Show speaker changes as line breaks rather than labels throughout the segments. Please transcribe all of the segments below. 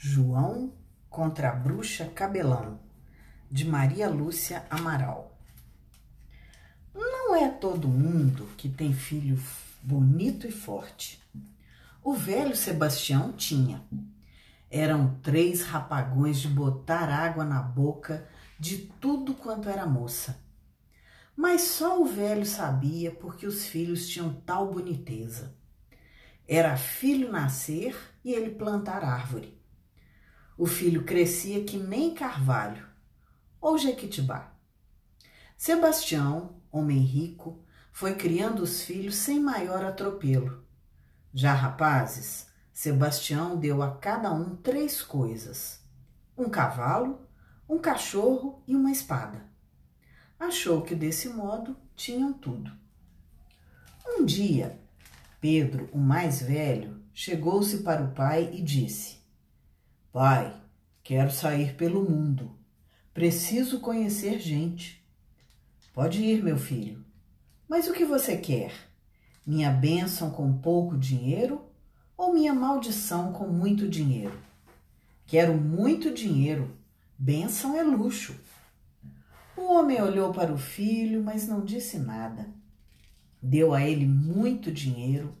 João contra a bruxa Cabelão, de Maria Lúcia Amaral. Não é todo mundo que tem filho bonito e forte. O velho Sebastião tinha. Eram três rapagões de botar água na boca de tudo quanto era moça. Mas só o velho sabia porque os filhos tinham tal boniteza. Era filho nascer e ele plantar árvore. O filho crescia que nem carvalho ou jequitibá. Sebastião, homem rico, foi criando os filhos sem maior atropelo. Já rapazes, Sebastião deu a cada um três coisas: um cavalo, um cachorro e uma espada. Achou que desse modo tinham tudo. Um dia, Pedro, o mais velho, chegou-se para o pai e disse: Pai, quero sair pelo mundo. Preciso conhecer gente. Pode ir, meu filho. Mas o que você quer? Minha bênção com pouco dinheiro ou minha maldição com muito dinheiro? Quero muito dinheiro. Bênção é luxo. O homem olhou para o filho, mas não disse nada. Deu a ele muito dinheiro,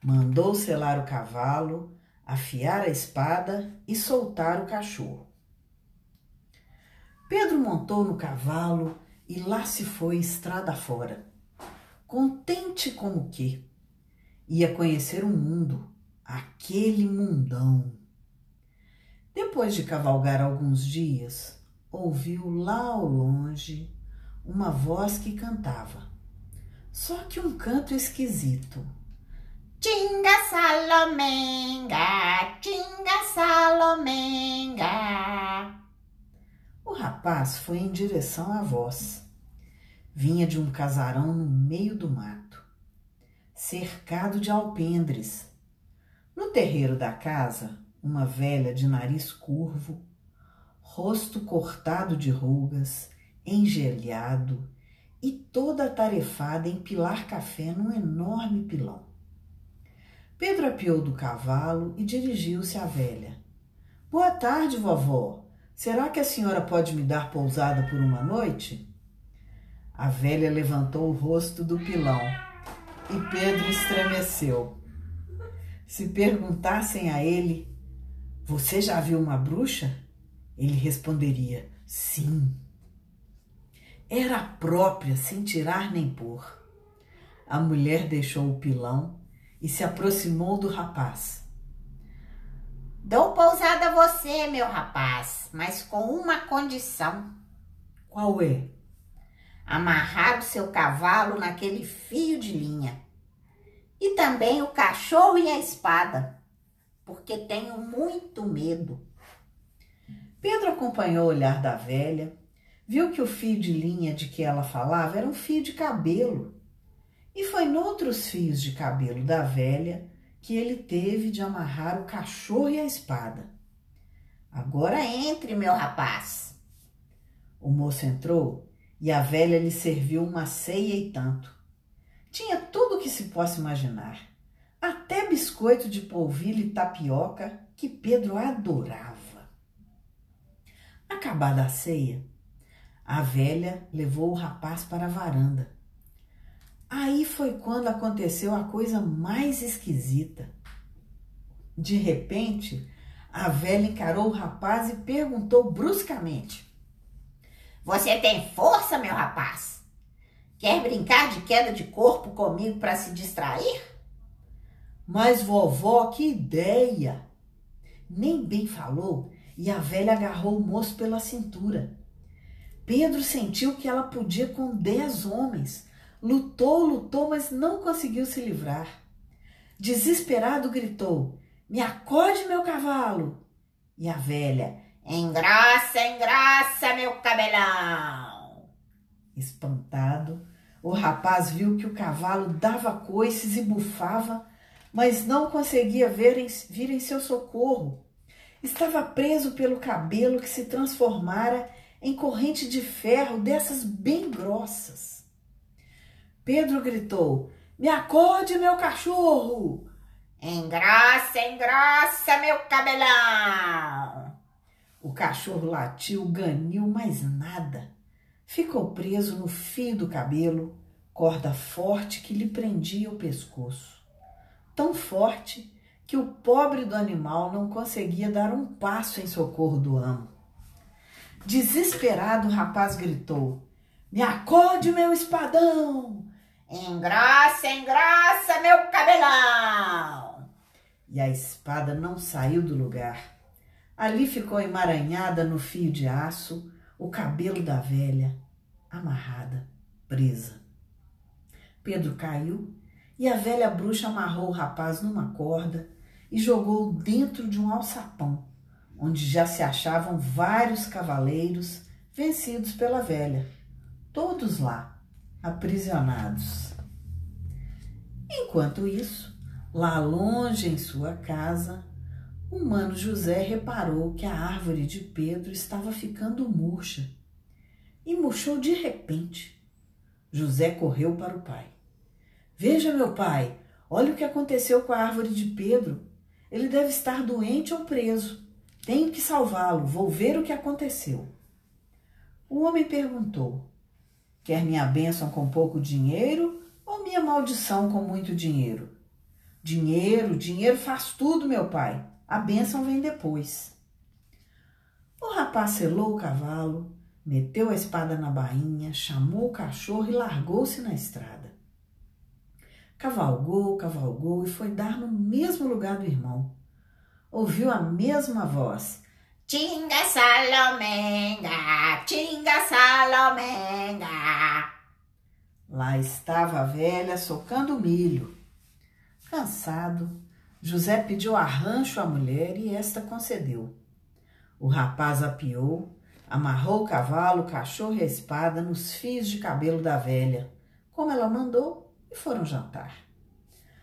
mandou selar o cavalo afiar a espada e soltar o cachorro. Pedro montou no cavalo e lá se foi estrada fora, contente como que ia conhecer o mundo, aquele mundão. Depois de cavalgar alguns dias, ouviu lá ao longe uma voz que cantava, só que um canto esquisito
Tinga Salomenga, Tinga Salomenga.
O rapaz foi em direção à voz. Vinha de um casarão no meio do mato, cercado de alpendres. No terreiro da casa, uma velha de nariz curvo, rosto cortado de rugas, engelhado e toda atarefada em pilar café num enorme pilão. Pedro apiou do cavalo e dirigiu-se à velha. Boa tarde, vovó. Será que a senhora pode me dar pousada por uma noite? A velha levantou o rosto do pilão e Pedro estremeceu. Se perguntassem a ele: Você já viu uma bruxa? Ele responderia: Sim. Era própria, sem tirar nem pôr. A mulher deixou o pilão e se aproximou do rapaz.
Dou pousada a você, meu rapaz, mas com uma condição.
Qual é?
Amarrar o seu cavalo naquele fio de linha. E também o cachorro e a espada, porque tenho muito medo.
Pedro acompanhou o olhar da velha, viu que o fio de linha de que ela falava era um fio de cabelo e foi noutros fios de cabelo da velha que ele teve de amarrar o cachorro e a espada.
Agora entre, meu rapaz.
O moço entrou e a velha lhe serviu uma ceia e tanto. Tinha tudo o que se possa imaginar, até biscoito de polvilho e tapioca que Pedro adorava. Acabada a ceia, a velha levou o rapaz para a varanda Aí foi quando aconteceu a coisa mais esquisita. De repente, a velha encarou o rapaz e perguntou bruscamente:
Você tem força, meu rapaz? Quer brincar de queda de corpo comigo para se distrair?
Mas vovó, que ideia! Nem bem falou e a velha agarrou o moço pela cintura. Pedro sentiu que ela podia com dez homens Lutou, lutou, mas não conseguiu se livrar. Desesperado gritou: Me acorde, meu cavalo! E a velha:
Engraça, engraça, meu cabelão!
Espantado, o rapaz viu que o cavalo dava coices e bufava, mas não conseguia ver em, vir em seu socorro. Estava preso pelo cabelo que se transformara em corrente de ferro dessas bem grossas. Pedro gritou: Me acorde, meu cachorro!
Engrossa, engrossa meu cabelão.
O cachorro latiu, ganiu, mas nada. Ficou preso no fio do cabelo, corda forte que lhe prendia o pescoço. Tão forte que o pobre do animal não conseguia dar um passo em socorro do amo. Desesperado, o rapaz gritou: Me acorde, meu espadão!
Engrossa, engrossa meu cabelão!
E a espada não saiu do lugar. Ali ficou emaranhada no fio de aço o cabelo da velha, amarrada, presa. Pedro caiu e a velha bruxa amarrou o rapaz numa corda e jogou dentro de um alçapão, onde já se achavam vários cavaleiros vencidos pela velha, todos lá, aprisionados. Enquanto isso, lá longe em sua casa, o mano José reparou que a árvore de Pedro estava ficando murcha e murchou de repente. José correu para o pai. Veja, meu pai, olha o que aconteceu com a árvore de Pedro. Ele deve estar doente ou preso. Tenho que salvá-lo. Vou ver o que aconteceu. O homem perguntou: Quer minha bênção com pouco dinheiro ou minha maldição com muito dinheiro? Dinheiro, dinheiro faz tudo, meu pai. A bênção vem depois. O rapaz selou o cavalo, meteu a espada na bainha, chamou o cachorro e largou-se na estrada. Cavalgou, cavalgou e foi dar no mesmo lugar do irmão. Ouviu a mesma voz.
Tinga Salomenga, Tinga Salomenga.
Lá estava a velha socando milho. Cansado, José pediu arrancho à mulher e esta concedeu. O rapaz apiou, amarrou o cavalo, cachorro e a espada nos fios de cabelo da velha, como ela mandou, e foram jantar.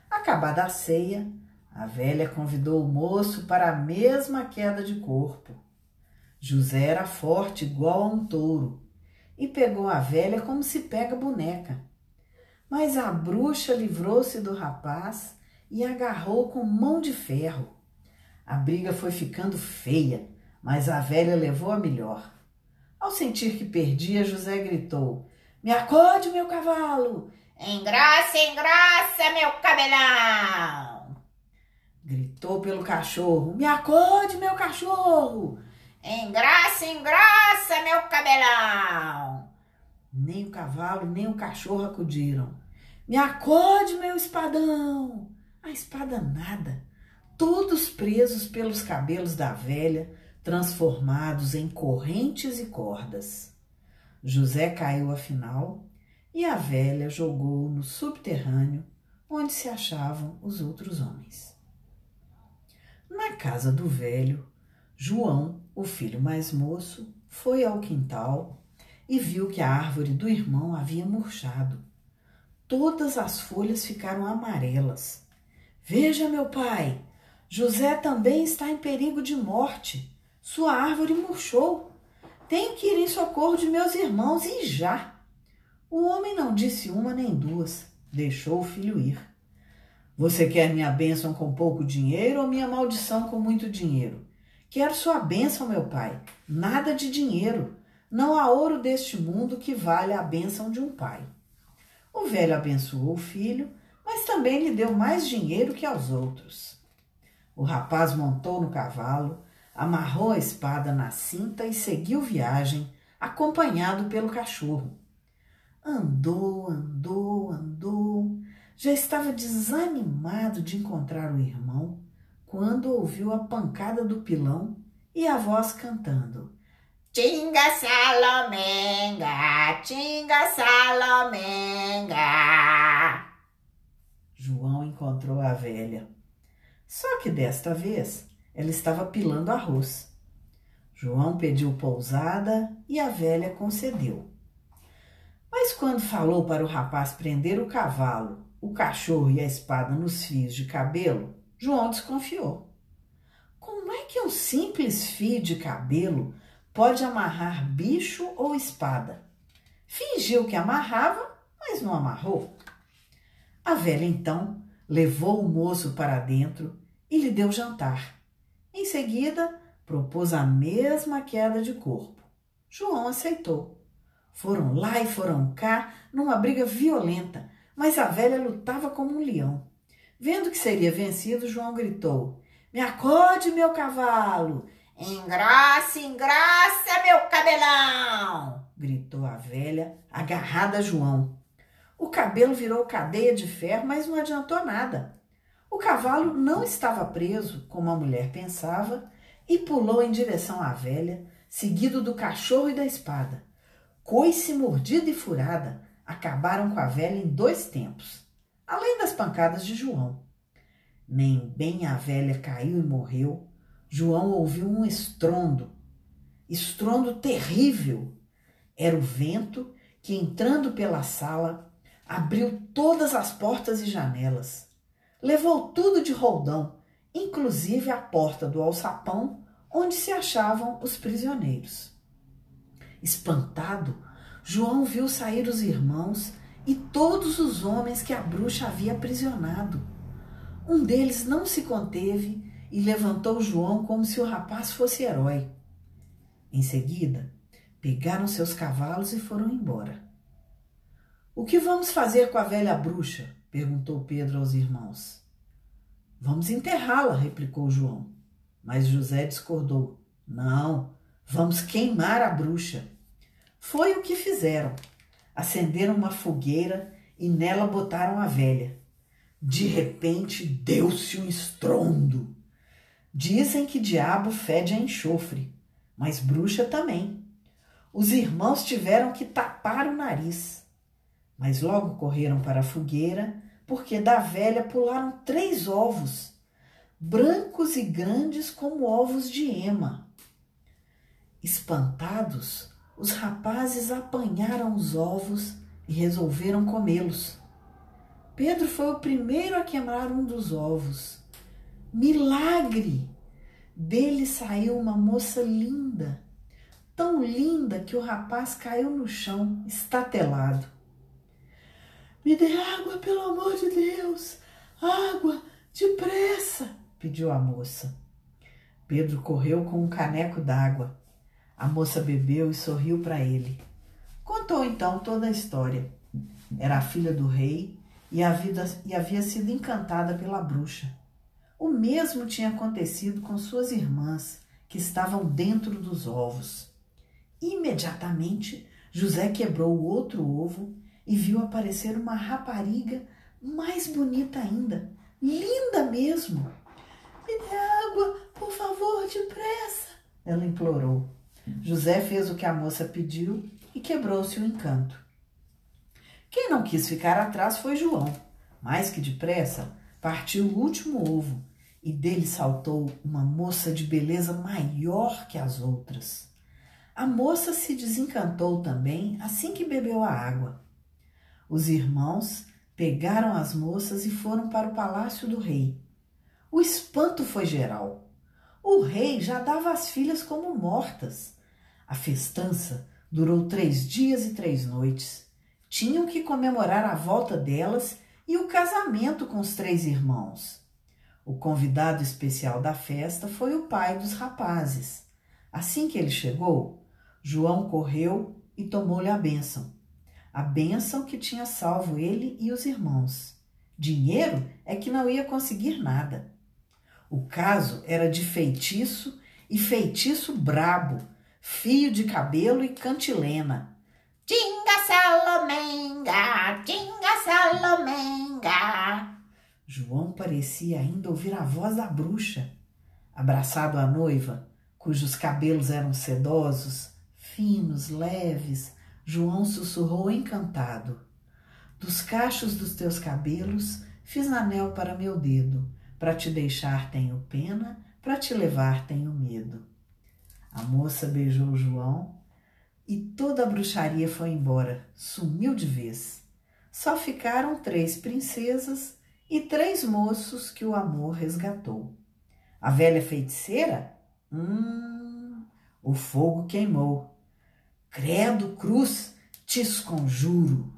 Acabada a ceia, a velha convidou o moço para a mesma queda de corpo. José era forte, igual a um touro, e pegou a velha como se pega boneca. Mas a bruxa livrou-se do rapaz e agarrou com mão de ferro. A briga foi ficando feia, mas a velha levou a melhor. Ao sentir que perdia, José gritou: Me acorde, meu cavalo!
Engrossa, engrossa meu cabelão!
Gritou pelo cachorro. Me acorde, meu cachorro!
Engrossa, engrossa meu cabelão!
Nem o cavalo, nem o cachorro acudiram. Me acorde, meu espadão! A espada nada. Todos presos pelos cabelos da velha, transformados em correntes e cordas. José caiu afinal e a velha jogou no subterrâneo onde se achavam os outros homens. Na casa do velho, João, o filho mais moço, foi ao quintal e viu que a árvore do irmão havia murchado. Todas as folhas ficaram amarelas. Veja, meu pai, José também está em perigo de morte. Sua árvore murchou. Tenho que ir em socorro de meus irmãos e já. O homem não disse uma nem duas, deixou o filho ir. Você quer minha bênção com pouco dinheiro ou minha maldição com muito dinheiro? Quero sua bênção, meu pai, nada de dinheiro. Não há ouro deste mundo que valha a bênção de um pai. O velho abençoou o filho, mas também lhe deu mais dinheiro que aos outros. O rapaz montou no cavalo, amarrou a espada na cinta e seguiu viagem, acompanhado pelo cachorro. Andou, andou, andou. Já estava desanimado de encontrar o irmão quando ouviu a pancada do pilão e a voz cantando.
Tinga Salomenga, Tinga Salomenga.
João encontrou a velha. Só que desta vez ela estava pilando arroz. João pediu pousada e a velha concedeu. Mas quando falou para o rapaz prender o cavalo, o cachorro e a espada nos fios de cabelo, João desconfiou. Como é que um simples fio de cabelo pode amarrar bicho ou espada? Fingiu que amarrava, mas não amarrou. A velha então levou o moço para dentro e lhe deu jantar. Em seguida, propôs a mesma queda de corpo. João aceitou. Foram lá e foram cá, numa briga violenta, mas a velha lutava como um leão. Vendo que seria vencido, João gritou: Me acorde, meu cavalo!
Engraça, engraça, meu cabelão!
gritou a velha, agarrada a João. O cabelo virou cadeia de ferro, mas não adiantou nada. O cavalo não estava preso, como a mulher pensava, e pulou em direção à velha, seguido do cachorro e da espada. Coice mordida e furada acabaram com a velha em dois tempos, além das pancadas de João. Nem bem a velha caiu e morreu, João ouviu um estrondo, estrondo terrível. Era o vento que, entrando pela sala, abriu todas as portas e janelas. Levou tudo de roldão, inclusive a porta do alçapão onde se achavam os prisioneiros. Espantado, João viu sair os irmãos e todos os homens que a bruxa havia aprisionado. Um deles não se conteve e levantou João como se o rapaz fosse herói. Em seguida, pegaram seus cavalos e foram embora. O que vamos fazer com a velha bruxa? perguntou Pedro aos irmãos. Vamos enterrá-la, replicou João. Mas José discordou. Não, vamos queimar a bruxa. Foi o que fizeram. Acenderam uma fogueira e nela botaram a velha. De repente deu-se um estrondo. Dizem que diabo fede a enxofre, mas bruxa também. Os irmãos tiveram que tapar o nariz, mas logo correram para a fogueira, porque da velha pularam três ovos, brancos e grandes como ovos de ema. Espantados, os rapazes apanharam os ovos e resolveram comê-los. Pedro foi o primeiro a queimar um dos ovos Milagre! Dele saiu uma moça linda, tão linda que o rapaz caiu no chão, estatelado. Me dê água, pelo amor de Deus! Água, depressa! pediu a moça. Pedro correu com um caneco d'água. A moça bebeu e sorriu para ele. Contou então toda a história. Era a filha do rei e, vida, e havia sido encantada pela bruxa. O mesmo tinha acontecido com suas irmãs, que estavam dentro dos ovos. Imediatamente, José quebrou o outro ovo e viu aparecer uma rapariga mais bonita ainda, linda mesmo. Me dê água, por favor, depressa, ela implorou. José fez o que a moça pediu e quebrou-se o encanto. Quem não quis ficar atrás foi João. Mais que depressa, partiu o último ovo e dele saltou uma moça de beleza maior que as outras. A moça se desencantou também assim que bebeu a água. Os irmãos pegaram as moças e foram para o palácio do rei. O espanto foi geral. O rei já dava as filhas como mortas. A festança durou três dias e três noites. Tinham que comemorar a volta delas e o casamento com os três irmãos. O convidado especial da festa foi o pai dos rapazes. Assim que ele chegou, João correu e tomou-lhe a bênção. A bênção que tinha salvo ele e os irmãos. Dinheiro é que não ia conseguir nada. O caso era de feitiço e feitiço brabo, fio de cabelo e cantilena.
Tinga Salomenga, Tinga Salomenga.
João parecia ainda ouvir a voz da bruxa. Abraçado à noiva, cujos cabelos eram sedosos, finos, leves, João sussurrou encantado: Dos cachos dos teus cabelos fiz anel para meu dedo, para te deixar tenho pena, para te levar tenho medo. A moça beijou João e toda a bruxaria foi embora, sumiu de vez. Só ficaram três princesas e três moços que o amor resgatou. A velha feiticeira? Hum, o fogo queimou. Credo, cruz, te esconjuro.